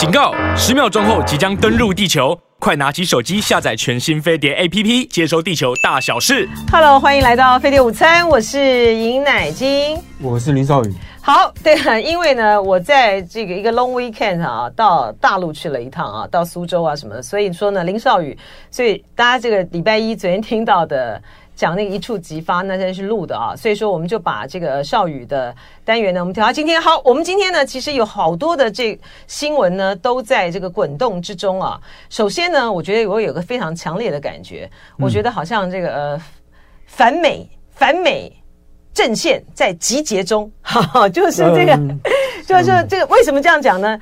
警告！十秒钟后即将登陆地球，快拿起手机下载全新飞碟 APP，接收地球大小事。Hello，欢迎来到飞碟午餐，我是尹乃菁，我是林少宇。好，对了，因为呢，我在这个一个 long weekend 啊，到大陆去了一趟啊，到苏州啊什么的，所以说呢，林少宇，所以大家这个礼拜一昨天听到的。讲那个一触即发，那真是录的啊，所以说我们就把这个少宇的单元呢，我们调到今天。好，我们今天呢，其实有好多的这新闻呢，都在这个滚动之中啊。首先呢，我觉得我有个非常强烈的感觉，我觉得好像这个呃反美反美阵线在集结中，哈哈，就是这个，就是这个，为什么这样讲呢？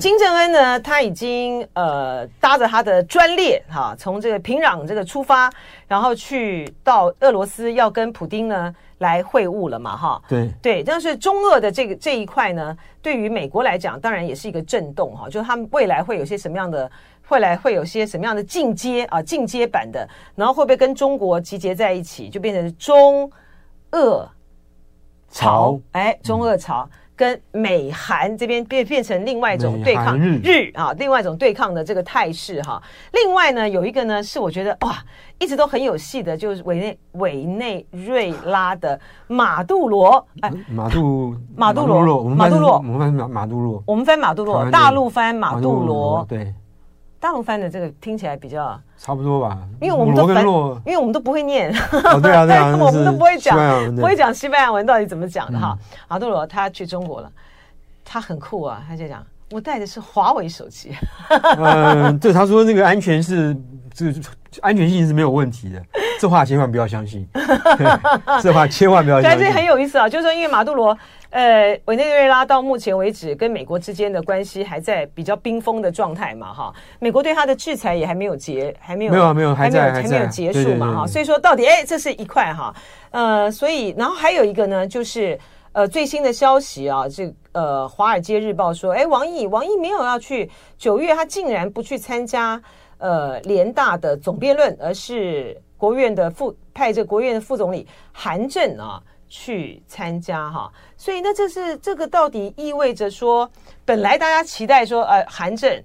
金正恩呢，他已经呃搭着他的专列哈，从这个平壤这个出发，然后去到俄罗斯要跟普丁呢来会晤了嘛哈。对对，但是中俄的这个这一块呢，对于美国来讲，当然也是一个震动哈，就是他们未来会有些什么样的，未来会有些什么样的进阶啊进阶版的，然后会不会跟中国集结在一起，就变成中俄朝？哎，中俄朝。嗯跟美韩这边变变成另外一种对抗日，啊，另外一种对抗的这个态势哈。另外呢，有一个呢是我觉得哇，一直都很有戏的，就是委内委内瑞拉的马杜罗，哎，马杜马杜罗，马杜罗，我们翻马马杜罗，我们翻马杜罗，大陆翻马杜罗，对。大陆翻的这个听起来比较差不多吧，因为我们都翻，因为我们都不会念，哦、对啊对啊，我们都不会讲，不会讲西班牙文到底怎么讲的哈。马杜罗他去中国了，他很酷啊，他就讲我带的是华为手机。嗯，对，他说那个安全是这个安全性是没有问题的，这话千万不要相信，这话千万不要相信。但这很有意思啊，就是说因为马杜罗。呃，委内瑞拉到目前为止跟美国之间的关系还在比较冰封的状态嘛，哈，美国对他的制裁也还没有结，还没有，没有，没有，还在，还没有结束嘛，哈，所以说到底，哎，这是一块哈，呃，所以然后还有一个呢，就是呃最新的消息啊，这呃《华尔街日报》说，哎，王毅，王毅没有要去九月，他竟然不去参加呃联大的总辩论，而是国务院的副派这个国务院的副总理韩正啊。去参加哈，所以那这是这个到底意味着说，本来大家期待说，呃，韩正，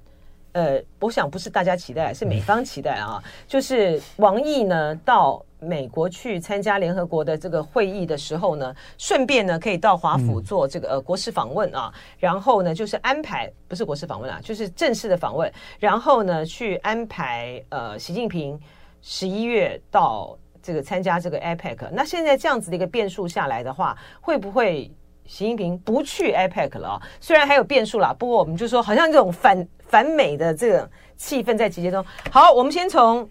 呃，我想不是大家期待，是美方期待啊，就是王毅呢到美国去参加联合国的这个会议的时候呢，顺便呢可以到华府做这个呃国事访问啊，然后呢就是安排不是国事访问啊，就是正式的访问，然后呢去安排呃习近平十一月到。这个参加这个 APEC，那现在这样子的一个变数下来的话，会不会习近平不去 APEC 了啊？虽然还有变数啦，不过我们就说，好像这种反反美的这个气氛在集结中。好，我们先从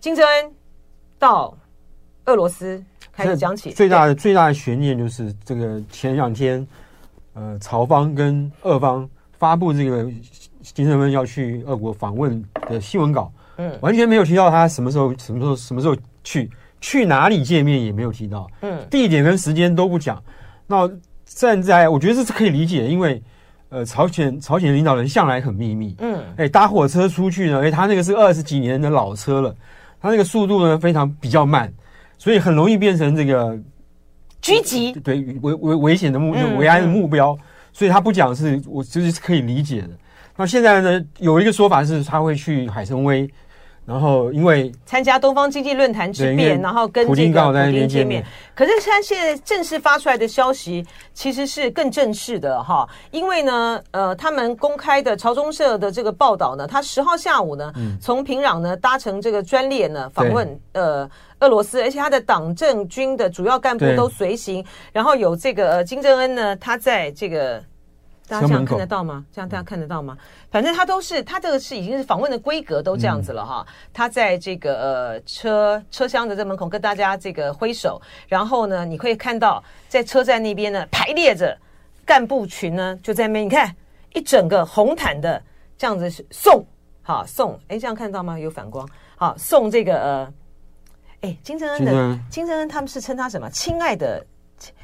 金正恩到俄罗斯开始讲起。最大的最大的悬念就是这个前两天，呃，朝方跟俄方发布这个金正恩要去俄国访问的新闻稿，嗯，完全没有提到他什么时候、什么时候、什么时候去。去哪里见面也没有提到，嗯，地点跟时间都不讲。那站在我觉得这是可以理解，因为呃，朝鲜朝鲜领导人向来很秘密，嗯，哎，搭火车出去呢，哎，他那个是二十几年的老车了，他那个速度呢非常比较慢，所以很容易变成这个狙击，对危危危险的目危安的目标，所以他不讲是我就是可以理解的。那现在呢，有一个说法是他会去海参崴。然后，因为参加东方经济论坛之变，然后跟这个普丁见面。可是他现在正式发出来的消息，其实是更正式的哈。因为呢，呃，他们公开的朝中社的这个报道呢，他十号下午呢，从平壤呢搭乘这个专列呢访问呃俄罗斯，而且他的党政军的主要干部都随行。然后有这个呃金正恩呢，他在这个。大家这样看得到吗？这样大家看得到吗？反正他都是，他这个是已经是访问的规格都这样子了哈。他在这个呃车车厢的这门口跟大家这个挥手，然后呢，你可以看到在车站那边呢排列着干部群呢就在那边，你看一整个红毯的这样子送，好送，哎，这样看得到吗？有反光，好送这个呃，哎，金正恩的金正恩他们是称他什么？亲爱的。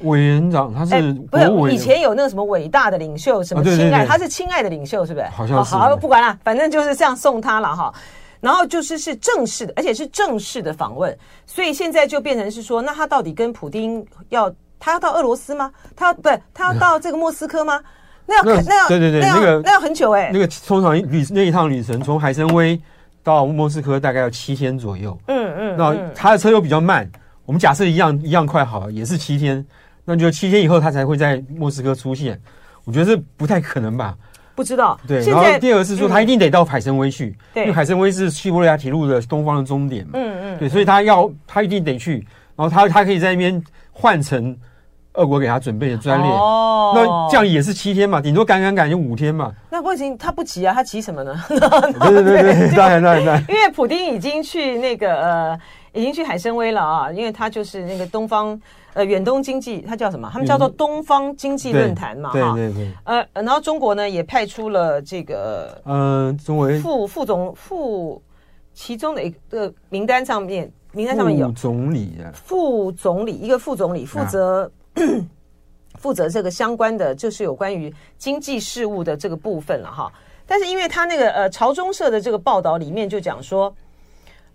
委员长，他是不是以前有那个什么伟大的领袖什么亲爱，他是亲爱的领袖，是不是？好像是。好，不管了，反正就是这样送他了哈。然后就是是正式的，而且是正式的访问，所以现在就变成是说，那他到底跟普丁要他要到俄罗斯吗？他要不，他要到这个莫斯科吗？那要那要对对对，那个那要很久哎，那个通常旅那一趟旅程从海参崴到莫斯科大概要七天左右。嗯嗯，那他的车又比较慢，我们假设一样一样快好了，也是七天，那就七天以后他才会在莫斯科出现。我觉得这不太可能吧？不知道。对，然后第二个是说他一定得到海参崴去，因为海参崴是西伯利亚铁路的东方的终点嘛。嗯嗯，对，所以他要他一定得去，然后他他可以在那边换成。俄国给他准备的专列，哦，那这样也是七天嘛，顶多赶赶赶就五天嘛。那不行，他不急啊，他急什么呢？对对对 对，当然当然。因为普丁已经去那个呃，已经去海参崴了啊，因为他就是那个东方呃远东经济，他叫什么？他们叫做东方经济论坛嘛，对对对。呃，然后中国呢也派出了这个呃，中国副副总副其中的一个名单上面，名单上面有副总理啊，副总理一个副总理负责。负责这个相关的，就是有关于经济事务的这个部分了哈。但是因为他那个呃朝中社的这个报道里面就讲说，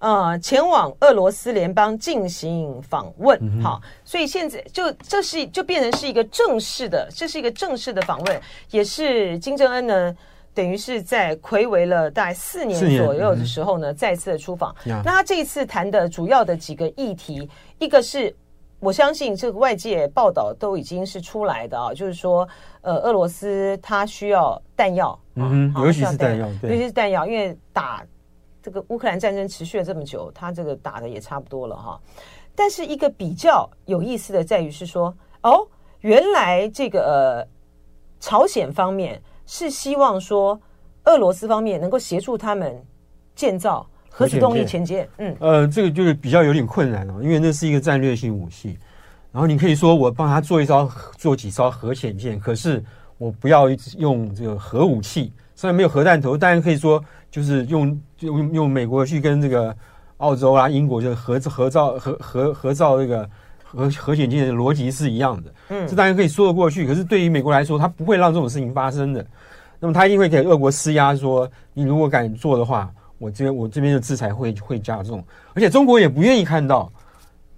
呃，前往俄罗斯联邦进行访问，好，所以现在就这是就变成是一个正式的，这是一个正式的访问，也是金正恩呢，等于是在魁违了大概四年左右的时候呢，再次的出访。那他这一次谈的主要的几个议题，一个是。我相信这个外界报道都已经是出来的啊，就是说，呃，俄罗斯它需要弹药，嗯，尤其是弹药，尤其是弹药，因为打这个乌克兰战争持续了这么久，它这个打的也差不多了哈。但是一个比较有意思的在于是说，哦，原来这个呃，朝鲜方面是希望说俄罗斯方面能够协助他们建造。核子动力潜舰，嗯，呃，这个就是比较有点困难了，因为那是一个战略性武器。然后你可以说我帮他做一艘、做几艘核潜舰，可是我不要用这个核武器，虽然没有核弹头，但是可以说就是用用用美国去跟这个澳洲啊、英国就合合造合合合造这个核核潜艇的逻辑是一样的。嗯，这当然可以说得过去。可是对于美国来说，他不会让这种事情发生的。那么他一定会给俄国施压，说你如果敢做的话。我这边我这边的制裁会会加重，而且中国也不愿意看到，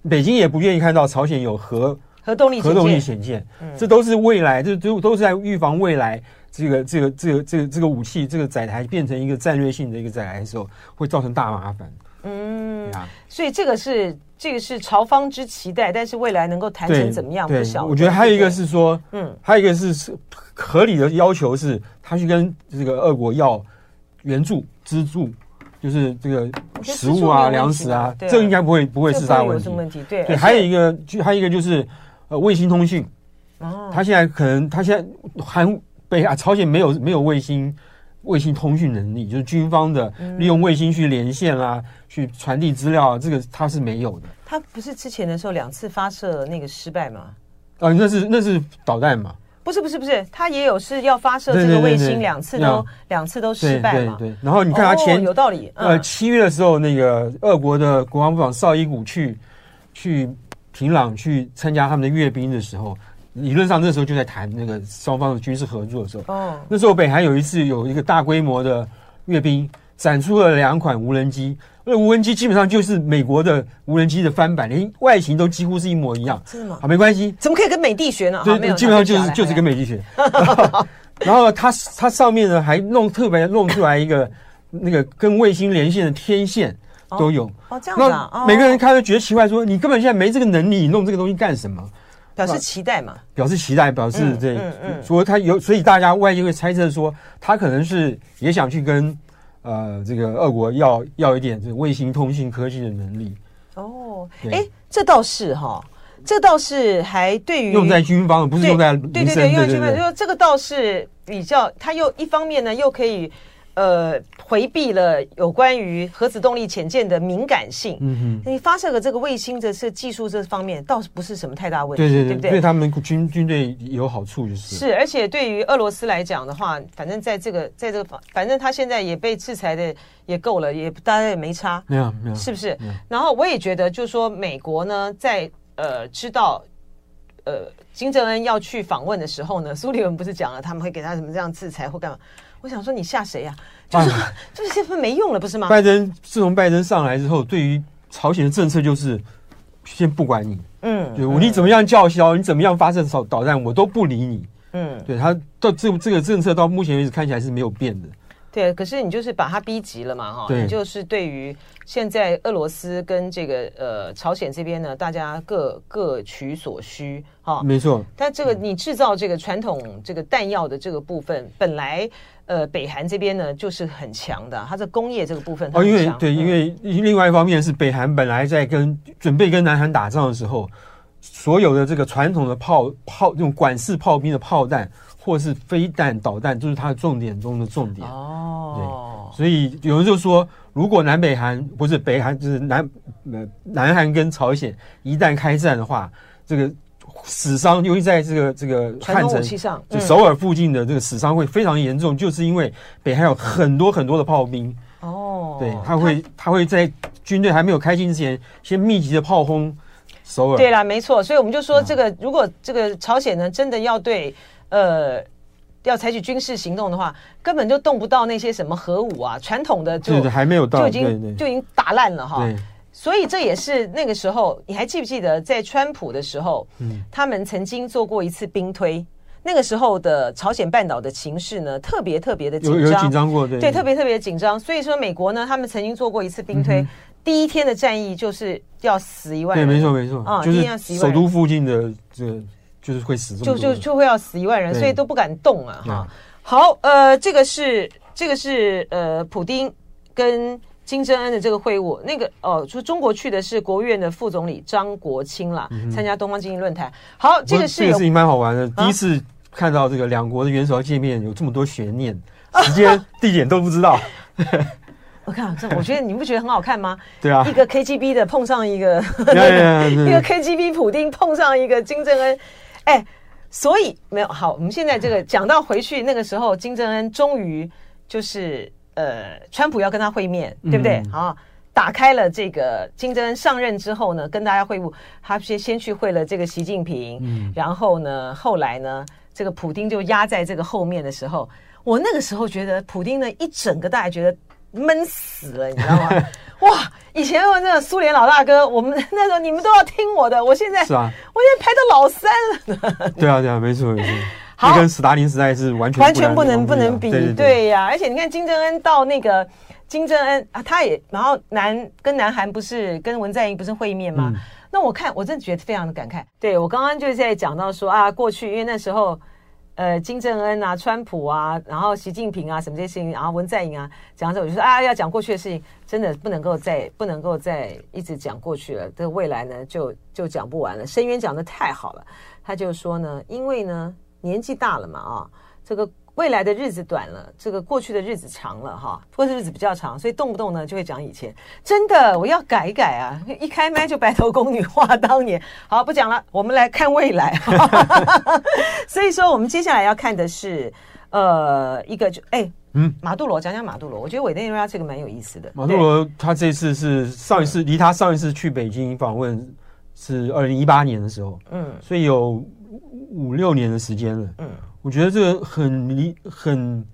北京也不愿意看到朝鲜有核核动力核动力潜舰，嗯，这都是未来，这都都是在预防未来这个这个这个这个这个武器这个载台变成一个战略性的一个载台的时候，会造成大麻烦。嗯，所以这个是这个是朝方之期待，但是未来能够谈成怎么样不晓得。我觉得还有一个是说，嗯，还有一个是是合理的要求是，他去跟这个俄国要援助资助。就是这个食物啊、粮食啊，这个应该不会不会是大问题。问题对对，还有一个就还有一个就是呃卫星通讯。哦，他现在可能他现在还北啊朝鲜没有没有卫星卫星通讯能力，就是军方的利用卫星去连线啦，去传递资料，这个他是没有的。他不是之前的时候两次发射那个失败吗？啊，那是那是导弹嘛。不是不是不是，他也有是要发射这个卫星，两次都两次都失败嘛。对，然后你看他前有道理。呃，七月的时候，那个俄国的国防部长绍伊古去去平壤去参加他们的阅兵的时候，理论上那时候就在谈那个双方的军事合作的时候。哦，那时候北韩有一次有一个大规模的阅兵，展出了两款无人机。那无人机基本上就是美国的无人机的翻版，连外形都几乎是一模一样。真的吗？好，没关系。怎么可以跟美帝学呢？对，基本上就是就是跟美帝学。然后它它上面呢还弄特别弄出来一个那个跟卫星连线的天线都有。哦，这样子啊。每个人看都觉得奇怪，说你根本现在没这个能力，你弄这个东西干什么？表示期待嘛？表示期待，表示这，说他有，所以大家外界会猜测说他可能是也想去跟。呃，这个俄国要要一点这个卫星通信科技的能力哦。哎，这倒是哈，这倒是还对于用在军方，不是用在对对对，用在军方，就说这个倒是比较，它又一方面呢，又可以。呃，回避了有关于核子动力潜舰的敏感性。嗯哼，你发射的这个卫星的这技术这方面倒是不是什么太大问题，对对对，对不对？对他们军军队有好处就是。是，而且对于俄罗斯来讲的话，反正在这个在这个反反正他现在也被制裁的也够了，也大家也没差，没有没有，是不是？然后我也觉得，就是说美国呢，在呃知道呃金正恩要去访问的时候呢，苏利文不是讲了他们会给他什么这样制裁或干嘛？我想说，你吓谁呀？就是 这些不没用了，不是吗？拜登自从拜登上来之后，对于朝鲜的政策就是先不管你，嗯，对，你怎么样叫嚣，你怎么样发射导导弹，我都不理你，嗯，对，他到这这个政策到目前为止看起来是没有变的。对，可是你就是把他逼急了嘛，哈，你就是对于现在俄罗斯跟这个呃朝鲜这边呢，大家各各取所需，哈，没错。但这个你制造这个传统这个弹药的这个部分，本来呃北韩这边呢就是很强的，它的工业这个部分很强，哦，因为对，因为另外一方面是北韩本来在跟准备跟南韩打仗的时候，所有的这个传统的炮炮这种管式炮兵的炮弹。或是飞弹、导弹，就是它的重点中的重点。哦，对，所以有人就说，如果南北韩不是北韩，就是南呃南韩跟朝鲜一旦开战的话，这个死伤，尤其在这个这个汉城，就首尔附近的这个死伤会非常严重，就是因为北韩有很多很多的炮兵。哦，对，他会他会在军队还没有开进之前，先密集的炮轰首尔。对啦，没错，所以我们就说，这个如果这个朝鲜呢，真的要对。呃，要采取军事行动的话，根本就动不到那些什么核武啊，传统的就还没有到，就已经就已经打烂了哈。所以这也是那个时候，你还记不记得在川普的时候，嗯，他们曾经做过一次兵推，那个时候的朝鲜半岛的情势呢，特别特别的紧张，有紧张过，对对，特别特别紧张。所以说，美国呢，他们曾经做过一次兵推，嗯、第一天的战役就是要死一万人，对，没错没错啊，就是首都附近的这个。就是会死，就就就会要死一万人，所以都不敢动啊！哈，好，呃，这个是这个是呃，普丁跟金正恩的这个会晤，那个哦，就中国去的是国务院的副总理张国清啦，参加东方经济论坛。好，这个是这个事情蛮好玩的，第一次看到这个两国的元首要见面有这么多悬念，时间地点都不知道。我看这，我觉得你不觉得很好看吗？对啊，一个 KGB 的碰上一个，一个 KGB 普丁碰上一个金正恩。哎，所以没有好，我们现在这个讲到回去那个时候，金正恩终于就是呃，川普要跟他会面，对不对？嗯、好，打开了这个金正恩上任之后呢，跟大家会晤，他先先去会了这个习近平，嗯、然后呢，后来呢，这个普丁就压在这个后面的时候，我那个时候觉得普丁呢一整个大家觉得。闷死了，你知道吗？哇！以前我那个苏联老大哥，我们那时候你们都要听我的，我现在是啊，我现在排到老三了。对啊，对啊，没错没错。好，跟斯大林时代是完全完全不能不能比。对呀，而且你看金正恩到那个金正恩啊，他也然后南跟南韩不是跟文在寅不是会面吗？那我看我真的觉得非常的感慨。对，我刚刚就是在讲到说啊，过去因为那时候。呃，金正恩啊，川普啊，然后习近平啊，什么这些事情，然后文在寅啊，讲这我就说啊，要讲过去的事情，真的不能够再不能够再一直讲过去了，这个未来呢就就讲不完了。深渊讲的太好了，他就说呢，因为呢年纪大了嘛啊，这个。未来的日子短了，这个过去的日子长了哈，过去的日子比较长，所以动不动呢就会讲以前。真的，我要改一改啊！一开麦就白头宫女话当年。好，不讲了，我们来看未来。所以说，我们接下来要看的是，呃，一个就哎，嗯，马杜罗，讲讲马杜罗。我觉得委内瑞拉这个蛮有意思的。马杜罗他这次是上一次离他上一次去北京访问是二零一八年的时候，嗯，所以有五六年的时间了，嗯。我觉得这个很理很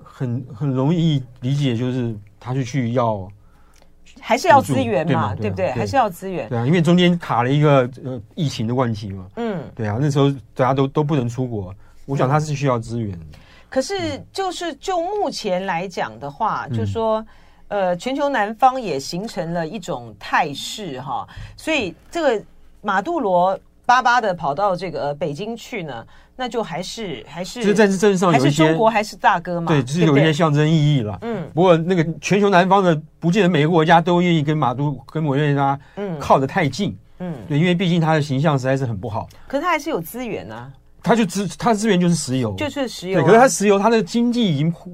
很很容易理解，就是他就去要还是要资源嘛，对不对？还是要资源。对啊，因为中间卡了一个呃疫情的问题嘛。嗯，对啊，那时候大家都都不能出国，我想他是需要资源。可是就是就目前来讲的话，就是说呃，全球南方也形成了一种态势哈，所以这个马杜罗巴巴的跑到这个北京去呢。那就还是还是，就是在这政治上有一些，还是中国还是大哥嘛？对，就是有一些象征意义了。嗯，不过那个全球南方的，不见得每个国家都愿意跟马都跟委内瑞拉嗯靠得太近。嗯，对，因为毕竟他的形象实在是很不好。可是他还是有资源啊。他就资他的资源就是石油，就是石油。对，可是他石油，他的经济已经破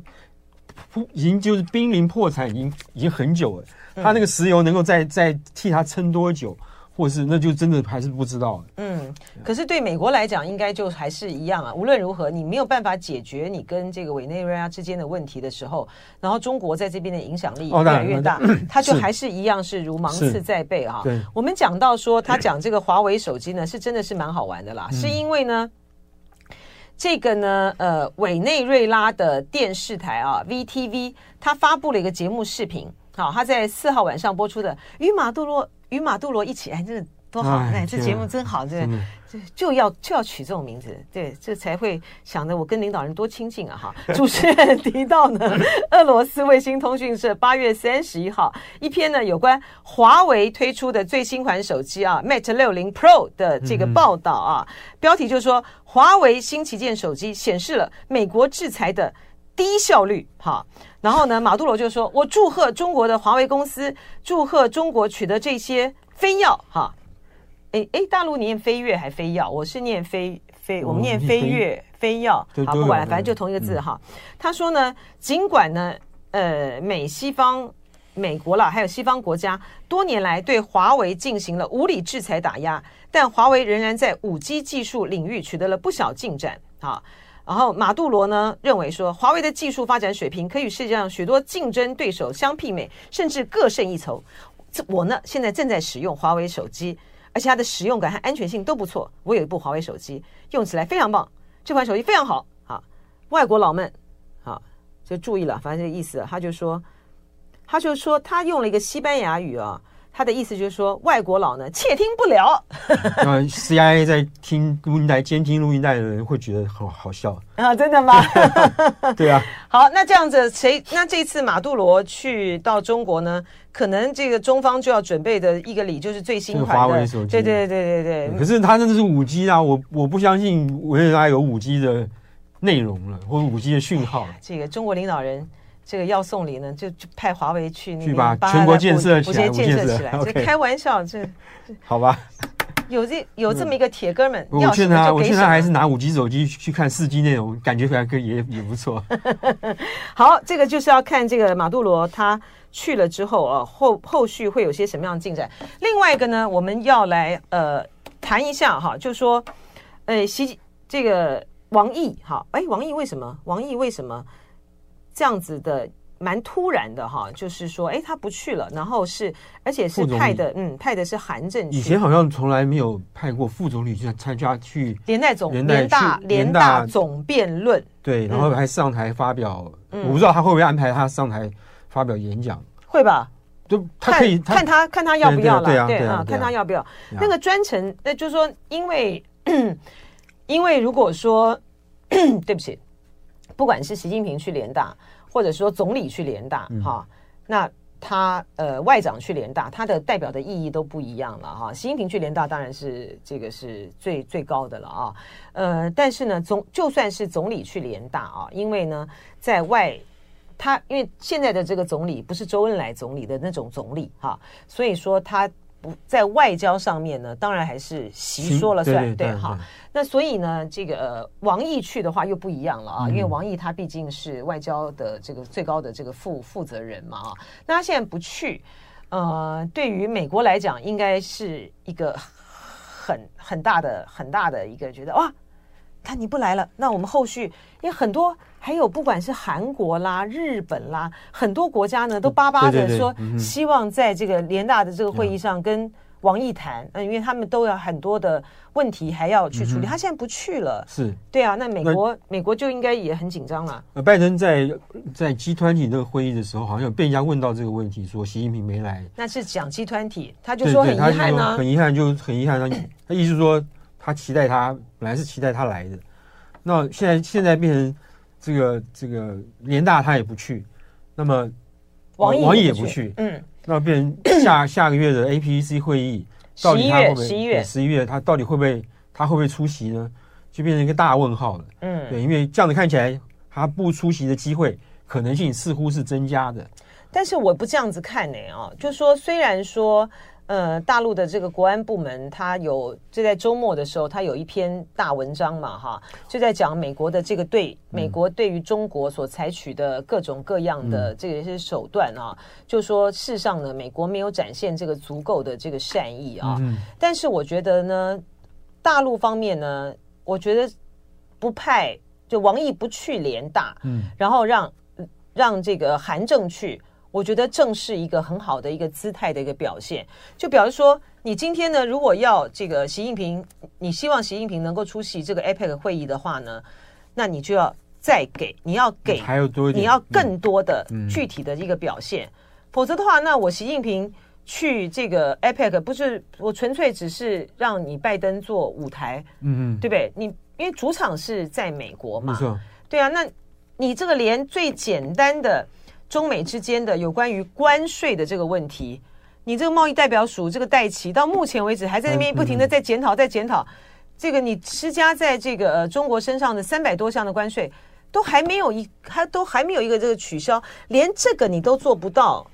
破已经就是濒临破产，已经已经很久了。他那个石油能够再再替他撑多久？或是那就真的还是不知道。嗯，可是对美国来讲，应该就还是一样啊。无论如何，你没有办法解决你跟这个委内瑞拉之间的问题的时候，然后中国在这边的影响力越来越大，他就还是一样是如芒刺在背啊。我们讲到说他讲这个华为手机呢，是真的是蛮好玩的啦，是因为呢，这个呢，呃，委内瑞拉的电视台啊，VTV，它发布了一个节目视频，好，它在四号晚上播出的与马杜罗。与马杜罗一起，哎，这个多好！哎，这节目真好，这这就要就要取这种名字，对，这才会想着我跟领导人多亲近啊！哈，主持人提到呢，俄罗斯卫星通讯社八月三十一号一篇呢有关华为推出的最新款手机啊，Mate 六零 Pro 的这个报道啊，标题就是说华为新旗舰手机显示了美国制裁的低效率。哈，然后呢，马杜罗就说：“我祝贺中国的华为公司，祝贺中国取得这些飞跃。”哈。哎哎，大陆你念飞跃还飞跃？我是念飞飞，我们念飞跃飞跃。好，不管了，反正就同一个字哈。他说呢，尽管呢，呃，美西方、美国了，还有西方国家多年来对华为进行了无理制裁打压，但华为仍然在五 G 技术领域取得了不小进展。好，然后马杜罗呢认为说，华为的技术发展水平可与世界上许多竞争对手相媲美，甚至各胜一筹。这我呢现在正在使用华为手机。而且它的使用感和安全性都不错。我有一部华为手机，用起来非常棒。这款手机非常好。啊，外国佬们，啊就注意了。反正这个意思，他就说，他就说他用了一个西班牙语啊。他的意思就是说，外国佬呢窃听不了。那 CIA 在听录音带、监听录音带的人会觉得好好笑 啊？真的吗？对啊。好，那这样子，谁？那这次马杜罗去到中国呢？可能这个中方就要准备的一个礼就是最新款的华为手机。对对对对对。可是他真的是五 G 啊！我我不相信我也他有五 G 的内容了，或者五 G 的讯号。这个中国领导人。这个要送礼呢，就就派华为去那边去把全国建设起来，建设起来。这开玩笑，这 好吧？有这有这么一个铁哥们，我劝他，我劝他还是拿五 G 手机去看四 G 内容，感觉还可以，也也不错。好，这个就是要看这个马杜罗他去了之后啊，后后续会有些什么样的进展。另外一个呢，我们要来呃谈一下哈，就说呃习这个王毅哈，哎，王毅为什么？王毅为什么？这样子的蛮突然的哈，就是说，哎，他不去了，然后是，而且是派的，嗯，派的是韩正。以前好像从来没有派过副总理去参加去联大总联大联大总辩论，对，然后还上台发表，嗯、我不知道他会不会安排他上台发表演讲，会吧？就他可以看，看他看他要不要了，对啊，对啊，看他要不要。那个专程，那就是说，因为因为如果说 对不起。不管是习近平去联大，或者说总理去联大，哈、那他呃外长去联大，他的代表的意义都不一样了哈、哦。习近平去联大当然是这个是最最高的了啊、哦，呃，但是呢总就算是总理去联大啊，因为呢在外他因为现在的这个总理不是周恩来总理的那种总理哈、哦，所以说他。不在外交上面呢，当然还是习说了算，对哈。那所以呢，这个、呃、王毅去的话又不一样了啊，嗯、因为王毅他毕竟是外交的这个最高的这个负负责人嘛啊。那他现在不去，呃，对于美国来讲，应该是一个很很大的很大的一个觉得哇，他你不来了，那我们后续因为很多。还有，不管是韩国啦、日本啦，很多国家呢都巴巴的说，希望在这个联大的这个会议上跟王毅谈。嗯，因为他们都有很多的问题还要去处理。他现在不去了，是对啊。那美国，美国就应该也很紧张了。呃，拜登在在集团体那个会议的时候，好像被人家问到这个问题，说习近平没来。那是讲集团体他就说很遗憾呢，很遗憾，就很遗憾。他他意思说，他期待他本来是期待他来的，那现在现在变成。这个这个联大他也不去，那么王毅王毅也不去，嗯，那变成下 下个月的 APEC 会议，到底他会不会十一月十一月他到底会不会他会不会出席呢？就变成一个大问号了，嗯，对，因为这样子看起来他不出席的机会可能性似乎是增加的，但是我不这样子看呢啊，就说虽然说。呃，大陆的这个国安部门，他有就在周末的时候，他有一篇大文章嘛，哈，就在讲美国的这个对美国对于中国所采取的各种各样的这个些手段啊，嗯、就说事实上呢，美国没有展现这个足够的这个善意啊。嗯、但是我觉得呢，大陆方面呢，我觉得不派就王毅不去联大，嗯，然后让让这个韩正去。我觉得正是一个很好的一个姿态的一个表现，就表示说，你今天呢，如果要这个习近平，你希望习近平能够出席这个 APEC 会议的话呢，那你就要再给，你要给，还有多一点，你要更多的具体的一个表现，否则的话，那我习近平去这个 APEC，不是我纯粹只是让你拜登做舞台，嗯嗯，对不对？你因为主场是在美国嘛，对啊，那你这个连最简单的中美之间的有关于关税的这个问题，你这个贸易代表署这个戴奇到目前为止还在那边不停的在检讨，在检讨。这个你施加在这个呃中国身上的三百多项的关税，都还没有一，还都还没有一个这个取消，连这个你都做不到，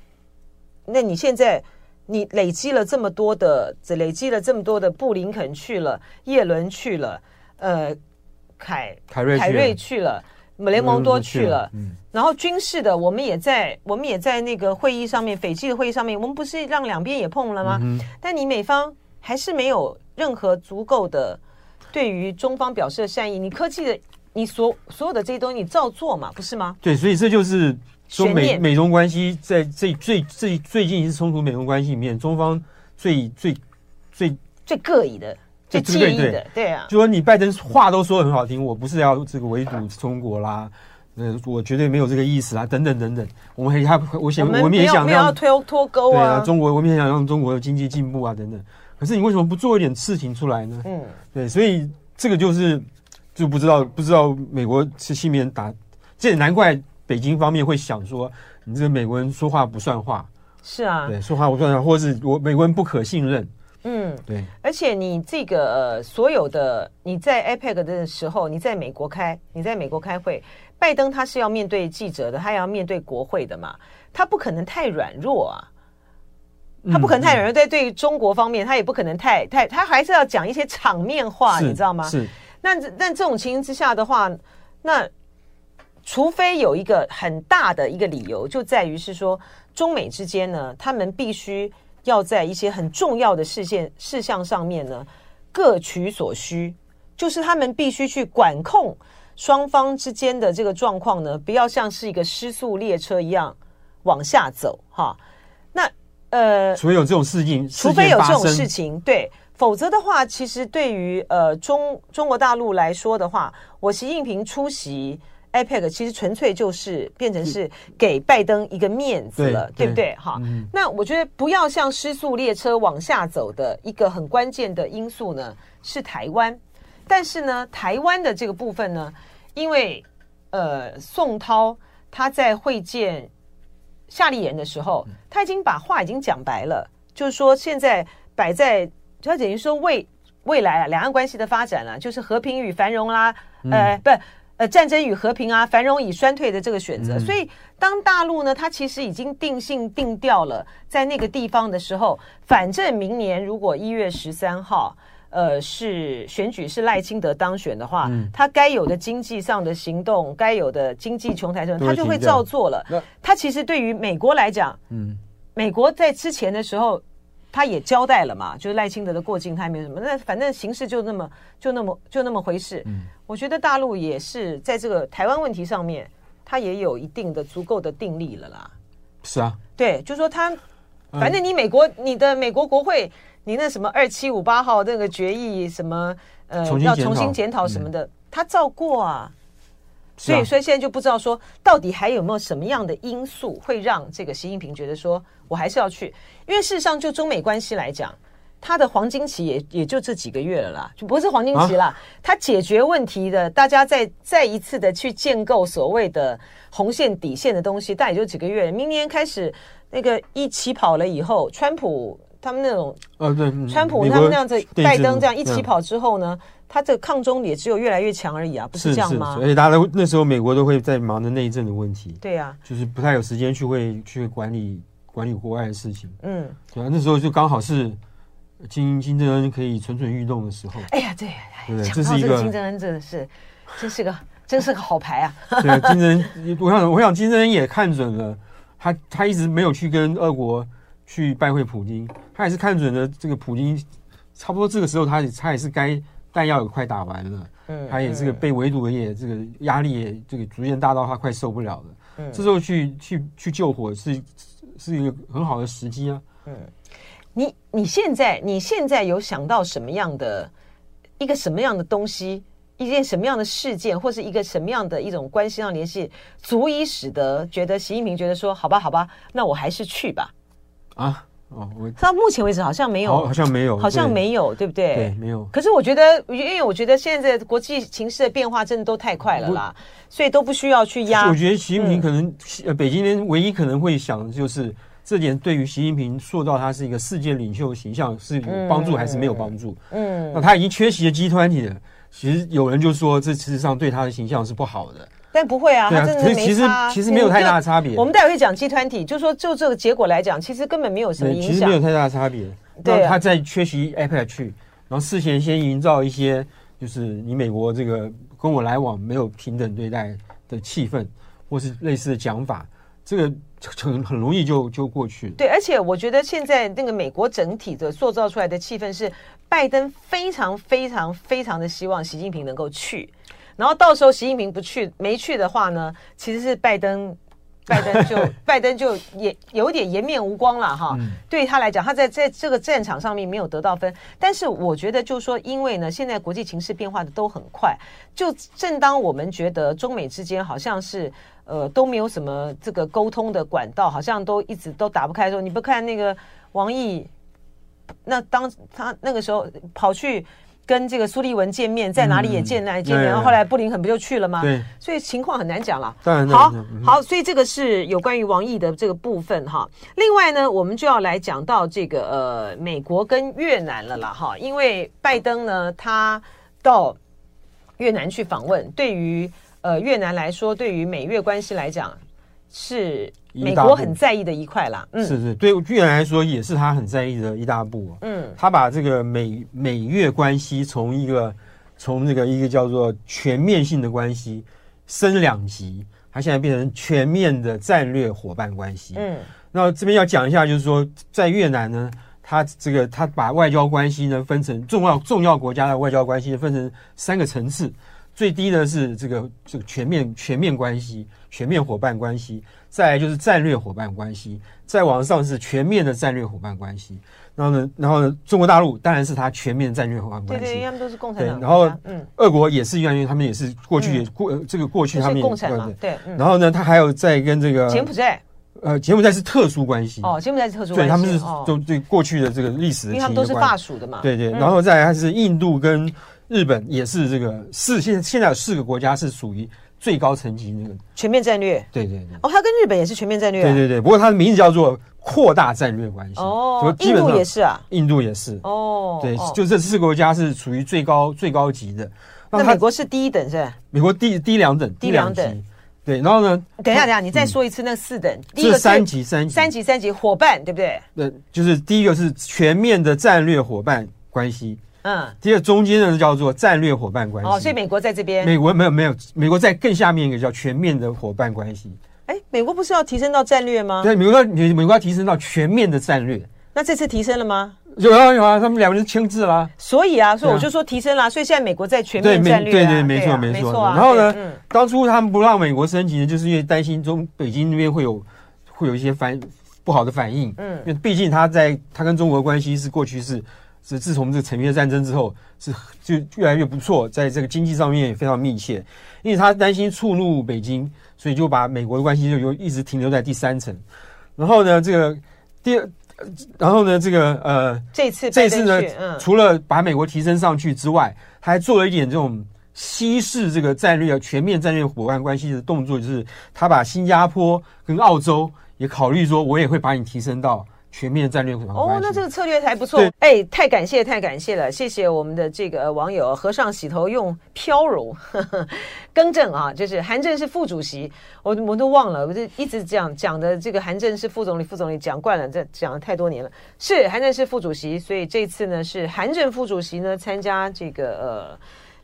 那你现在你累积了这么多的，累积了这么多的布林肯去了，叶伦去了，呃，凯凯瑞凯瑞去了，雷蒙多去了，嗯，然后军事的我们也在我们也在那个会议上面，斐济的会议上面，我们不是让两边也碰了吗？嗯，但你美方还是没有任何足够的。对于中方表示的善意，你科技的你所所有的这些东西你照做嘛，不是吗？对，所以这就是说美美中关系在这最最最近一次冲突美中关系里面，中方最最最最膈应的、最介意的，对，对，对啊，就说你拜登话都说得很好听，我不是要这个围堵中国啦，呃，我绝对没有这个意思啊，等等等等，我们还还我想我们也想要脱脱钩啊，对啊，中国我们也想让中国的经济进步啊，等等。可是你为什么不做一点事情出来呢？嗯，对，所以这个就是就不知道不知道美国是心里面打，这也难怪北京方面会想说，你这个美国人说话不算话，是啊，对，说话不算话，或者是我美国人不可信任，嗯，对，而且你这个呃所有的你在 APEC 的时候，你在美国开你在美国开会，拜登他是要面对记者的，他也要面对国会的嘛，他不可能太软弱啊。他不可能太软弱，在对于中国方面，他也不可能太太，他还是要讲一些场面话，你知道吗？是。那那这种情形之下的话，那除非有一个很大的一个理由，就在于是说，中美之间呢，他们必须要在一些很重要的事件事项上面呢，各取所需，就是他们必须去管控双方之间的这个状况呢，不要像是一个失速列车一样往下走，哈。那呃，除非有这种事情，除非有这种事情，对，否则的话，其实对于呃中中国大陆来说的话，我习近平出席 APEC，其实纯粹就是变成是给拜登一个面子了，对，对不对？哈、嗯，那我觉得不要像失速列车往下走的一个很关键的因素呢，是台湾。但是呢，台湾的这个部分呢，因为呃，宋涛他在会见。夏立言的时候，他已经把话已经讲白了，就是说现在摆在，他等于说未未来啊，两岸关系的发展啊，就是和平与繁荣啦，呃，不，呃，战争与和平啊，繁荣与衰退的这个选择。所以，当大陆呢，它其实已经定性定调了，在那个地方的时候，反正明年如果一月十三号。呃，是选举是赖清德当选的话，嗯、他该有的经济上的行动，该有的经济穷台政策，他就会照做了。他其实对于美国来讲，嗯，美国在之前的时候，他也交代了嘛，就是赖清德的过境，他也没有什么。那反正形势就那么就那么就那么回事。嗯，我觉得大陆也是在这个台湾问题上面，他也有一定的足够的定力了啦。是啊，对，就说他，反正你美国，嗯、你的美国国会。你那什么二七五八号那个决议什么呃要重新检讨什么的，嗯、他照过啊，所以所以现在就不知道说到底还有没有什么样的因素会让这个习近平觉得说我还是要去，因为事实上就中美关系来讲，它的黄金期也也就这几个月了啦，就不是黄金期啦，他解决问题的，大家再再一次的去建构所谓的红线底线的东西，大概也就几个月，明年开始那个一起跑了以后，川普。他们那种呃，对，川普他们那样子，拜登这样一起跑之后呢，他这个抗中也只有越来越强而已啊，不是这样吗？而且大家都那时候美国都会在忙着内政的问题，对啊，就是不太有时间去会去管理管理国外的事情，嗯，对啊，那时候就刚好是金金正恩可以蠢蠢欲动的时候。哎呀，对，对，这是一个金正恩真的是，真是个 真是个好牌啊！对，金正恩，我想我想金正恩也看准了，他他一直没有去跟俄国。去拜会普京，他也是看准了这个普京，差不多这个时候他也他也是该弹药也快打完了，嗯，他也这个被围堵也这个压力也这个逐渐大到他快受不了了，嗯，这时候去去去救火是是一个很好的时机啊，嗯，你你现在你现在有想到什么样的一个什么样的东西，一件什么样的事件，或是一个什么样的一种关系上联系，足以使得觉得习近平觉得说好吧好吧，那我还是去吧。啊，哦，我到目前为止好像没有，好，像没有，好像没有，对，不对？对，没有。可是我觉得，因为我觉得现在国际形势的变化真的都太快了啦，所以都不需要去压。我觉得习近平可能，呃、嗯，北京人唯一可能会想的就是这点，对于习近平塑造他是一个世界领袖形象是有帮助还是没有帮助？嗯，那他已经缺席了 G20 了，其实有人就说，这事实上对他的形象是不好的。但不会啊，他真的没差。其实其实没有太大的差别。我们待会会讲集团体，就是说就这个结果来讲，其实根本没有什么影响。其实没有太大的差别。对，他在缺席 APEC 去，然后事先先营造一些，就是你美国这个跟我来往没有平等对待的气氛，或是类似的讲法，这个很很容易就就过去。对，而且我觉得现在那个美国整体的塑造出来的气氛是，拜登非常非常非常的希望习近平能够去。然后到时候习近平不去没去的话呢，其实是拜登，拜登就 拜登就也有点颜面无光了哈。嗯、对他来讲，他在在这个战场上面没有得到分。但是我觉得就是说，因为呢，现在国际情势变化的都很快，就正当我们觉得中美之间好像是呃都没有什么这个沟通的管道，好像都一直都打不开的时候，你不看那个王毅，那当他那个时候跑去。跟这个苏利文见面，在哪里也见来见面，然后后来布林肯不就去了吗？对，所以情况很难讲了。好，好，所以这个是有关于王毅的这个部分哈。另外呢，我们就要来讲到这个呃，美国跟越南了啦哈，因为拜登呢，他到越南去访问，对于呃越南来说，对于美越关系来讲是。美国很在意的一块啦，嗯是是，对越南来说也是他很在意的一大步。嗯，他把这个美美越关系从一个从那个一个叫做全面性的关系升两级，他现在变成全面的战略伙伴关系。嗯，那这边要讲一下，就是说在越南呢，他这个他把外交关系呢分成重要重要国家的外交关系分成三个层次，最低的是这个这个全面全面关系。全面伙伴关系，再来就是战略伙伴关系，再往上是全面的战略伙伴关系。然后呢，然后呢，中国大陆当然是他全面战略伙伴关系。对对，他们都是共产党。然后，嗯，俄国也是一样，因为他们也是过去也过这个过去他们也共产嘛。对。然后呢，他还有在跟这个柬埔寨，呃，柬埔寨是特殊关系。哦，柬埔寨是特殊关系。对，他们是都对过去的这个历史的，因为他们都是法属的嘛。对对。然后再来，还是印度跟日本也是这个四现现在有四个国家是属于。最高层级那个全面战略，对对对。哦，它跟日本也是全面战略，对对对。不过它的名字叫做扩大战略关系。哦，印度也是啊，印度也是。哦，对，就这四个国家是属于最高最高级的。那美国是低一等是吧？美国低低两等，低两等。对，然后呢？等一下，等一下，你再说一次那四等。第一个三级，三级，三级，三级伙伴，对不对？对，就是第一个是全面的战略伙伴关系。嗯，第二中间呢叫做战略伙伴关系。哦，所以美国在这边。美国没有没有，美国在更下面一个叫全面的伙伴关系。哎，美国不是要提升到战略吗？对，美国要美美国要提升到全面的战略。那这次提升了吗？有啊有啊，他们两个人签字了。所以啊，所以我就说提升了。所以现在美国在全面战略。对对，没错没错。然后呢，当初他们不让美国升级呢，就是因为担心中北京那边会有会有一些反不好的反应。嗯，因为毕竟他在他跟中国关系是过去是。是自从这个陈约战争之后，是就越来越不错，在这个经济上面也非常密切。因为他担心触怒北京，所以就把美国的关系就就一直停留在第三层。然后呢，这个第二，然后呢，这个呃，这次这次呢，嗯、除了把美国提升上去之外，他还做了一点这种西式这个战略全面战略伙伴关系的动作，就是他把新加坡跟澳洲也考虑说，我也会把你提升到。全面战略哦，那这个策略还不错。哎，太感谢，太感谢了，谢谢我们的这个网友和尚洗头用飘柔呵 呵更正啊，就是韩正是副主席，我我都忘了，我就一直这样讲的。这个韩正是副总理，副总理讲惯了，这讲了太多年了。是韩正是副主席，所以这次呢是韩正副主席呢参加这个呃。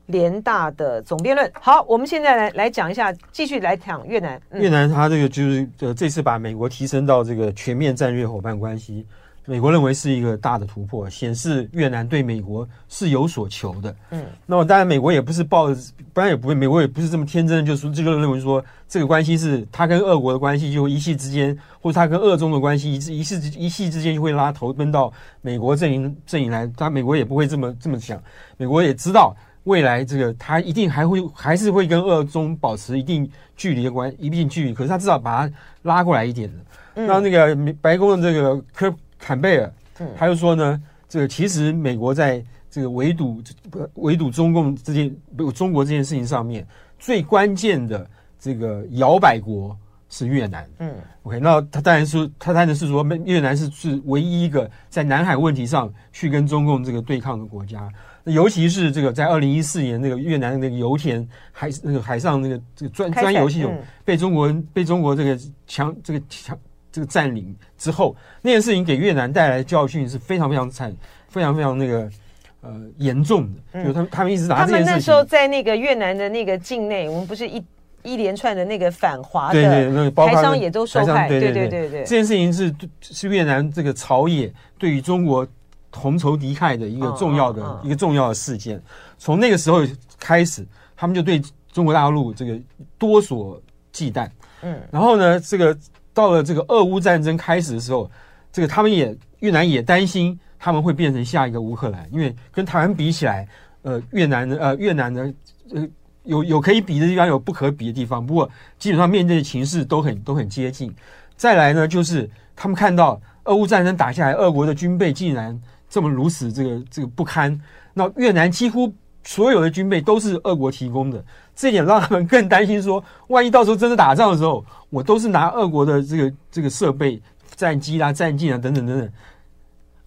联大的总辩论，好，我们现在来来讲一下，继续来讲越南。嗯、越南它这个就是呃，这次把美国提升到这个全面战略伙伴关系，美国认为是一个大的突破，显示越南对美国是有所求的。嗯，那么当然美国也不是抱，不然也不会，美国也不是这么天真，就是这个认为说这个关系是他跟俄国的关系，就一夕之间，或者他跟俄中的关系一一夕一夕之间就会拉头奔到美国阵营阵营来，他美国也不会这么这么想，美国也知道。未来这个他一定还会还是会跟俄中保持一定距离的关一定距离，可是他至少把他拉过来一点的。嗯、那那个白宫的这个科坎贝尔，他就说呢，这个其实美国在这个围堵围堵中共这件不中国这件事情上面，最关键的这个摇摆国是越南。嗯，OK，那他当然是他当然是说，越南是是唯一一个在南海问题上去跟中共这个对抗的国家。尤其是这个在二零一四年那个越南的那个油田海那个海上那个这个专专油系统被中国人被中国这个强这个强这个占领之后，那件事情给越南带来的教训是非常非常惨，非常非常那个呃严重的。就他们他们一直拿这件事情。他们那时候在那个越南的那个境内，我们不是一一连串的那个反华的台商也都受害。对对对对对，这件事情是是越南这个朝野对于中国。同仇敌忾的一个重要的、一个重要的事件，从那个时候开始，他们就对中国大陆这个多所忌惮。嗯，然后呢，这个到了这个俄乌战争开始的时候，这个他们也越南也担心他们会变成下一个乌克兰，因为跟台湾比起来，呃，越南的呃越南的呃有有可以比的地方，有不可比的地方，不过基本上面对的情势都很都很接近。再来呢，就是他们看到俄乌战争打下来，俄国的军备竟然。这么如此，这个这个不堪。那越南几乎所有的军备都是俄国提供的，这一点让他们更担心说，万一到时候真的打仗的时候，我都是拿俄国的这个这个设备、战机啊、战舰啊等等等等。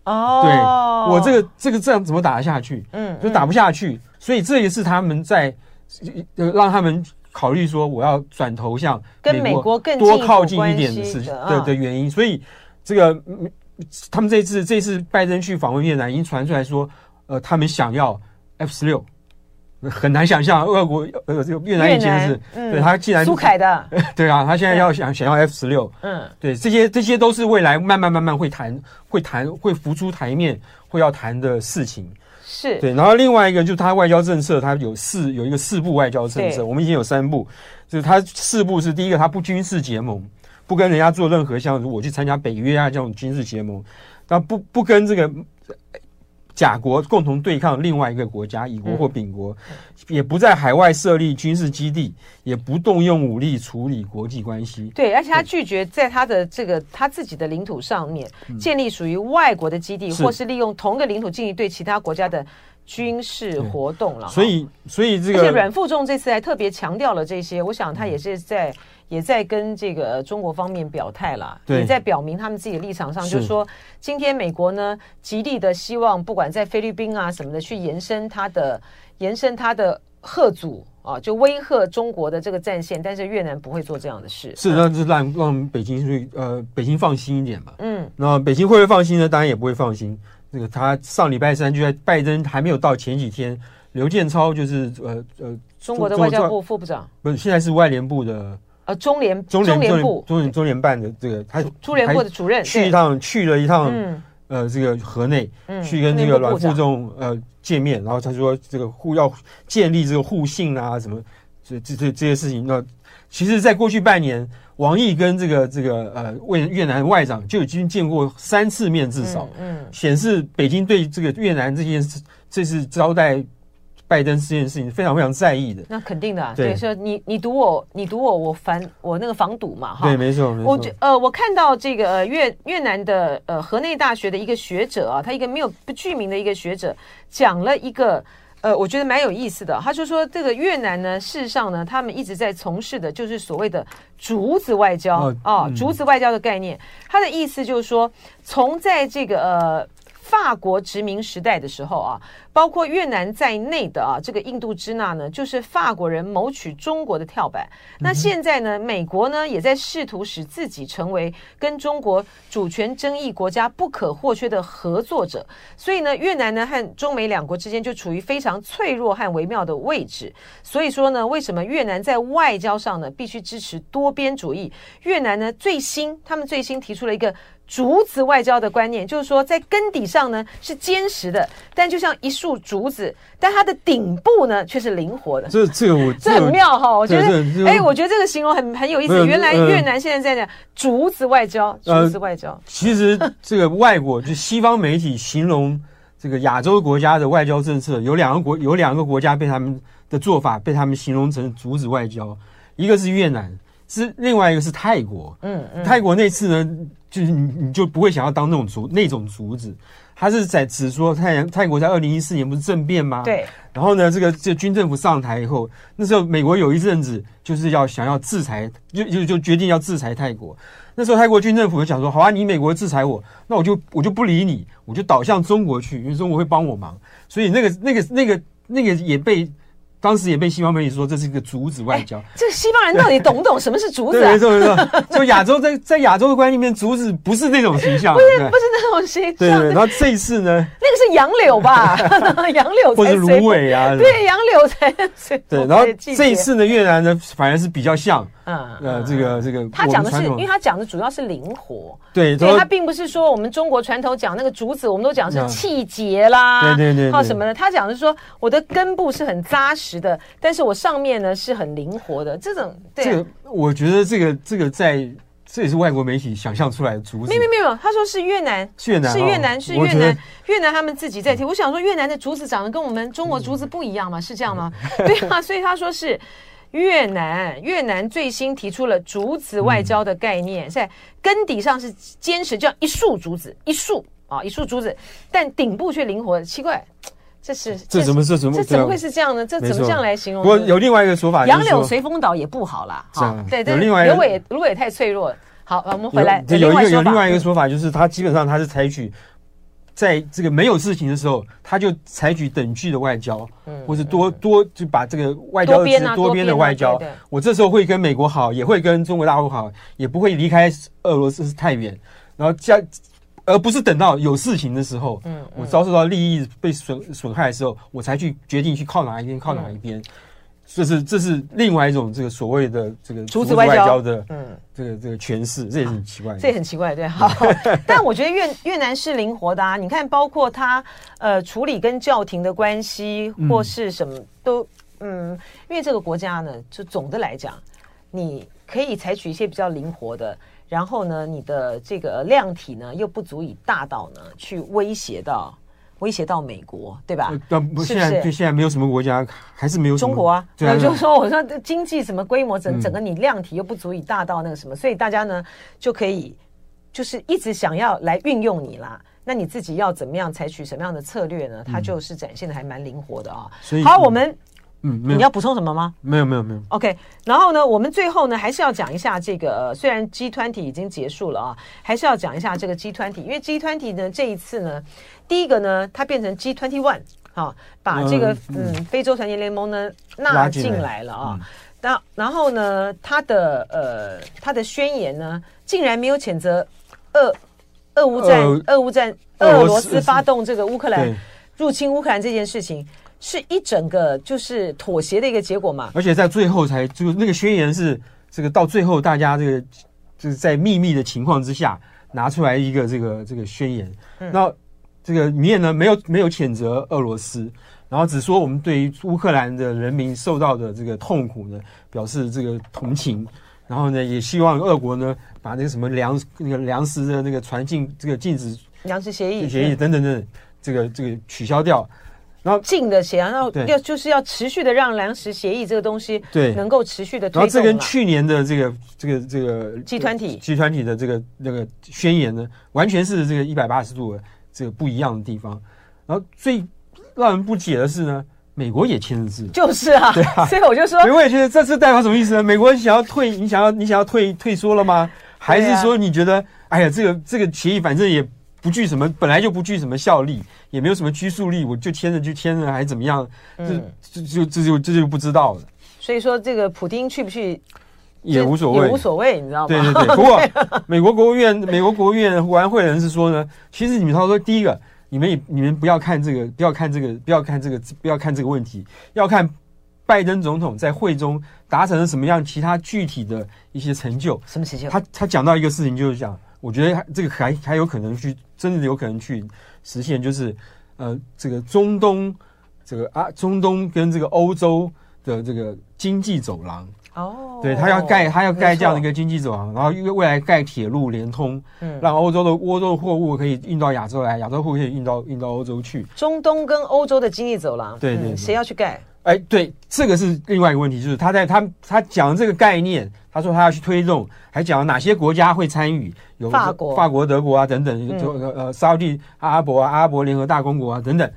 哦，对，我这个这个这样怎么打得下去？嗯，就打不下去。所以这也是他们在让他们考虑说，我要转头向跟美国更多靠近一点的事情的的原因。所以这个。他们这次这次拜登去访问越南，已经传出来说，呃，他们想要 F 十六，很难想象俄国呃这个越南以前是，嗯、对他既然苏凯的，对啊，他现在要想想要 F 十六，嗯，对，这些这些都是未来慢慢慢慢会谈会谈会浮出台面会要谈的事情，是。对。然后另外一个就是他外交政策，他有四有一个四步外交政策，我们已经有三步，就是他四步是第一个，他不军事结盟。不跟人家做任何像我去参加北约啊这种军事结盟，那不不跟这个甲国共同对抗另外一个国家乙国或丙国，也不在海外设立军事基地，也不动用武力处理国际关系。对，而且他拒绝在他的这个他自己的领土上面建立属于外国的基地，或是利用同个领土进行对其他国家的军事活动了。所以，所以这个，而且阮富仲这次还特别强调了这些，我想他也是在。也在跟这个中国方面表态了，也在表明他们自己的立场上，就是说，今天美国呢极力的希望，不管在菲律宾啊什么的，去延伸它的延伸它的贺阻啊，就威吓中国的这个战线，但是越南不会做这样的事。是，那就让让北京去呃，北京放心一点嘛。嗯，那北京会不会放心呢？当然也不会放心。那个他上礼拜三就在拜登还没有到前几天，刘建超就是呃呃，中国的外交部副部长，不是现在是外联部的。呃，中联中联联部中联中联办的这个，他中联部的主任去一趟，去了一趟，呃，这个河内，去跟这个阮富仲呃见面，然后他说这个互要建立这个互信啊，什么这这这这些事情。那其实，在过去半年，王毅跟这个这个呃越越南外长就已经见过三次面，至少，嗯，显示北京对这个越南这件事，这次招待。拜登这件事情非常非常在意的，那肯定的啊，对，说你你赌我，你赌我，我反我那个防堵嘛，哈，对，没错，没错。我觉呃，我看到这个呃越越南的呃河内大学的一个学者啊，他一个没有不具名的一个学者讲了一个呃，我觉得蛮有意思的。他就说这个越南呢，事实上呢，他们一直在从事的就是所谓的竹子外交啊，竹子外交的概念。他的意思就是说，从在这个呃。法国殖民时代的时候啊，包括越南在内的啊，这个印度支那呢，就是法国人谋取中国的跳板。那现在呢，美国呢也在试图使自己成为跟中国主权争议国家不可或缺的合作者。所以呢，越南呢和中美两国之间就处于非常脆弱和微妙的位置。所以说呢，为什么越南在外交上呢必须支持多边主义？越南呢最新，他们最新提出了一个。竹子外交的观念，就是说在根底上呢是坚实的，但就像一束竹子，但它的顶部呢却是灵活的。这这个我 这很妙哈，我觉得哎，我觉得这个形容很很有意思。原来越南现在在讲竹子外交，竹子外交。其实这个外国就西方媒体形容这个亚洲国家的外交政策，有两个国有两个国家被他们的做法被他们形容成竹子外交，一个是越南。是另外一个是泰国，嗯嗯，泰国那次呢，就是你你就不会想要当那种竹那种竹子，他是在指说泰泰国在二零一四年不是政变吗？对。然后呢，这个这军政府上台以后，那时候美国有一阵子就是要想要制裁，就就就决定要制裁泰国。那时候泰国军政府就讲说，好啊，你美国制裁我，那我就我就不理你，我就倒向中国去，因为中国会帮我忙。所以那个那个那个那个也被。当时也被西方媒体说这是一个竹子外交。这西方人到底懂不懂什么是竹子？啊？没错没错。就亚洲在 在亚洲的观念里面，竹子不是那种形象，不是不是那种形象。对对。然后这一次呢？那个是杨柳吧？杨柳或者芦苇啊？对，杨柳才对。然后这一次呢，越南呢反而是比较像。嗯呃，这个这个，他讲的是，因为他讲的主要是灵活，对，所以他并不是说我们中国传统讲那个竹子，我们都讲是气节啦，对对对，靠什么的？他讲的是说我的根部是很扎实的，但是我上面呢是很灵活的。这种，对，这个我觉得这个这个在这也是外国媒体想象出来的竹子，没有没有，他说是越南，越南是越南是越南越南他们自己在提。我想说越南的竹子长得跟我们中国竹子不一样吗？是这样吗？对啊，所以他说是。越南，越南最新提出了竹子外交的概念，在根底上是坚持，这样一束竹子，一束啊，一束竹子，但顶部却灵活，奇怪，这是这怎么这怎么这怎么会是这样呢？这怎么这样来形容？不过有另外一个说法，杨柳随风倒也不好啦。哈，对对，芦苇芦苇太脆弱。好，我们回来有一个有另外一个说法，就是他基本上他是采取。在这个没有事情的时候，他就采取等距的外交，嗯，或是多多就把这个外交是多边的外交。我这时候会跟美国好，也会跟中国大陆好，也不会离开俄罗斯太远。然后加，而不是等到有事情的时候，嗯，我遭受到利益被损损害的时候，我才去决定去靠哪一边，靠哪一边。这是这是另外一种这个所谓的这个竹子外交。的，嗯，这个这个诠释，这也是很奇怪的，这也很奇怪，对，好。但我觉得越越南是灵活的啊，你看，包括他呃处理跟教廷的关系或是什么都，嗯，因为这个国家呢，就总的来讲，你可以采取一些比较灵活的，然后呢，你的这个量体呢又不足以大到呢去威胁到。威胁到美国，对吧？但不现在，就现在没有什么国家还是没有中国啊。对啊，就是说，我说经济什么规模，整整个你量体又不足以大到那个什么，所以大家呢就可以就是一直想要来运用你啦。那你自己要怎么样采取什么样的策略呢？它就是展现的还蛮灵活的啊。所以，好，我们。嗯，你要补充什么吗？没有，没有，没有。OK，然后呢，我们最后呢，还是要讲一下这个。虽然 G20 已经结束了啊，还是要讲一下这个 G20，因为 G20 呢，这一次呢，第一个呢，它变成 G21，好、啊，把这个嗯，嗯非洲团结联盟呢纳进来了啊。那、嗯、然后呢，它的呃，它的宣言呢，竟然没有谴责俄俄乌战、俄乌战、俄罗斯发动这个乌克兰入侵乌克兰这件事情。是一整个就是妥协的一个结果嘛？而且在最后才就那个宣言是这个到最后大家这个就是在秘密的情况之下拿出来一个这个这个宣言。嗯、那这个里面呢没有没有谴责俄罗斯，然后只说我们对于乌克兰的人民受到的这个痛苦呢表示这个同情，然后呢也希望俄国呢把那个什么粮那个粮食的那个传进这个禁止粮食协议协议等等等这个这个取消掉。然后进的协，然后要就是要持续的让粮食协议这个东西对能够持续的推动。然后这跟去年的这个这个这个集团体集团体的这个那个宣言呢，完全是这个一百八十度的这个不一样的地方。然后最让人不解的是呢，美国也签了字，就是啊，对啊，所以我就说，美国也觉得这次代表什么意思呢？美国你想要退，你想要你想要退退缩了吗？还是说你觉得，哎呀，这个这个协议反正也。不具什么，本来就不具什么效力，也没有什么拘束力，我就签着就签着，还是怎么样？嗯，这就这就这就不知道了。所以说，这个普丁去不去也无所谓，也无所谓，你知道吗？对对对。不过，美国国务院美国国务院国安会人士说呢，其实你们他说，第一个，你们也你们不要看这个，不要看这个，不要看这个，不要看这个问题，要看拜登总统在会中达成了什么样其他具体的一些成就。什么成就？他他讲到一个事情，就是讲。我觉得这个还还有可能去，真的有可能去实现，就是呃，这个中东，这个啊，中东跟这个欧洲的这个经济走廊。哦，对他要盖，他要盖这样的一个经济走廊，然后因为未来盖铁路连通，嗯，让欧洲的欧洲的货物可以运到亚洲来，亚洲货物可以运到运到欧洲去。中东跟欧洲的经济走廊，对对，谁要去盖？哎，对，这个是另外一个问题，就是他在他他讲这个概念，他说他要去推动，还讲了哪些国家会参与，有法国、法国、德国啊等等，就呃沙乌地阿拉伯啊、阿拉伯联合大公国啊等等。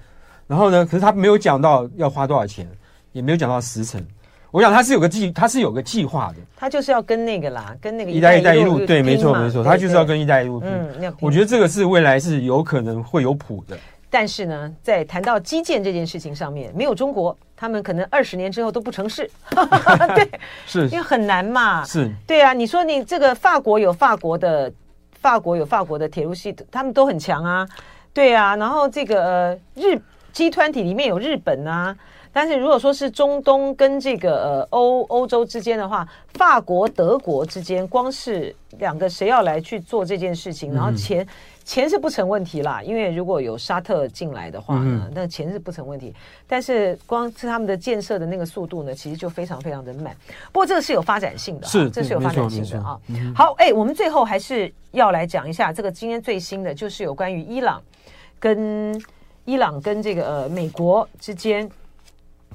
然后呢，可是他没有讲到要花多少钱，也没有讲到时程。我想他是有个计，他是有个计划的。他就是要跟那个啦，跟那个一带一带一路，对，没错没错，他就是要跟一带一路。嗯，我觉得这个是未来是有可能会有谱的。但是呢，在谈到基建这件事情上面，没有中国，他们可能二十年之后都不成事。对，是因为很难嘛。是，对啊。你说你这个法国有法国的，法国有法国的铁路系统，他们都很强啊。对啊。然后这个呃日集团体里面有日本啊。但是如果说是中东跟这个呃欧欧洲之间的话，法国德国之间，光是两个谁要来去做这件事情，然后钱。嗯钱是不成问题啦，因为如果有沙特进来的话呢，嗯、那钱是不成问题。但是光是他们的建设的那个速度呢，其实就非常非常的慢。不过这个是有发展性的，是这是有发展性的啊。好，哎，我们最后还是要来讲一下这个今天最新的，就是有关于伊朗跟伊朗跟这个呃美国之间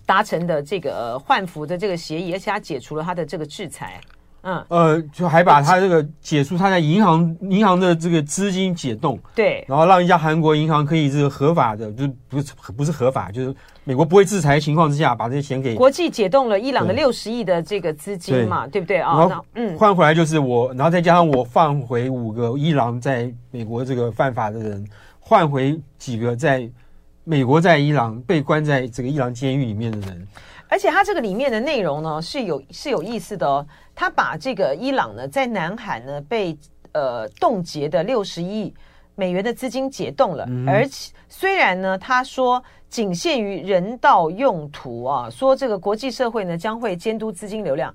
达成的这个呃换服的这个协议，而且他解除了他的这个制裁。嗯，呃，就还把他这个解除他在银行银行的这个资金解冻，对，然后让一家韩国银行可以这个合法的，就不是不是合法，就是美国不会制裁的情况之下，把这些钱给国际解冻了伊朗的六十亿的这个资金嘛，对，对不对啊？然后嗯，换回来就是我，然后再加上我放回五个伊朗在美国这个犯法的人，换回几个在美国在伊朗被关在这个伊朗监狱里面的人。而且它这个里面的内容呢是有是有意思的哦，他把这个伊朗呢在南海呢被呃冻结的六十亿美元的资金解冻了，嗯、而且虽然呢他说仅限于人道用途啊，说这个国际社会呢将会监督资金流量。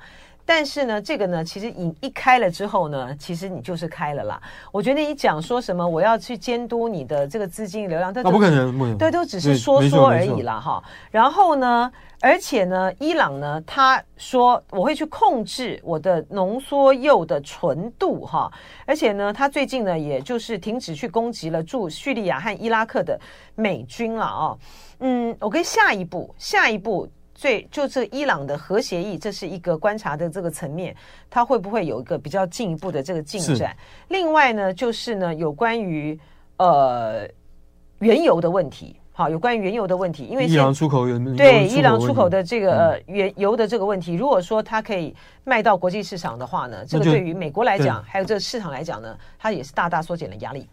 但是呢，这个呢，其实你一开了之后呢，其实你就是开了啦。我觉得你讲说什么我要去监督你的这个资金流量，这都不可能，对，都只是说说而已啦。哈。然后呢，而且呢，伊朗呢，他说我会去控制我的浓缩铀的纯度哈。而且呢，他最近呢，也就是停止去攻击了驻叙利亚和伊拉克的美军了啊。嗯，我跟下一步，下一步。所以，就这伊朗的核协议，这是一个观察的这个层面，它会不会有一个比较进一步的这个进展？另外呢，就是呢，有关于呃原油的问题，好，有关于原油的问题，因为伊朗出口原对伊朗出口的这个呃原油的这个问题，如果说它可以卖到国际市场的话呢，这个对于美国来讲，还有这个市场来讲呢，它也是大大缩减了压力。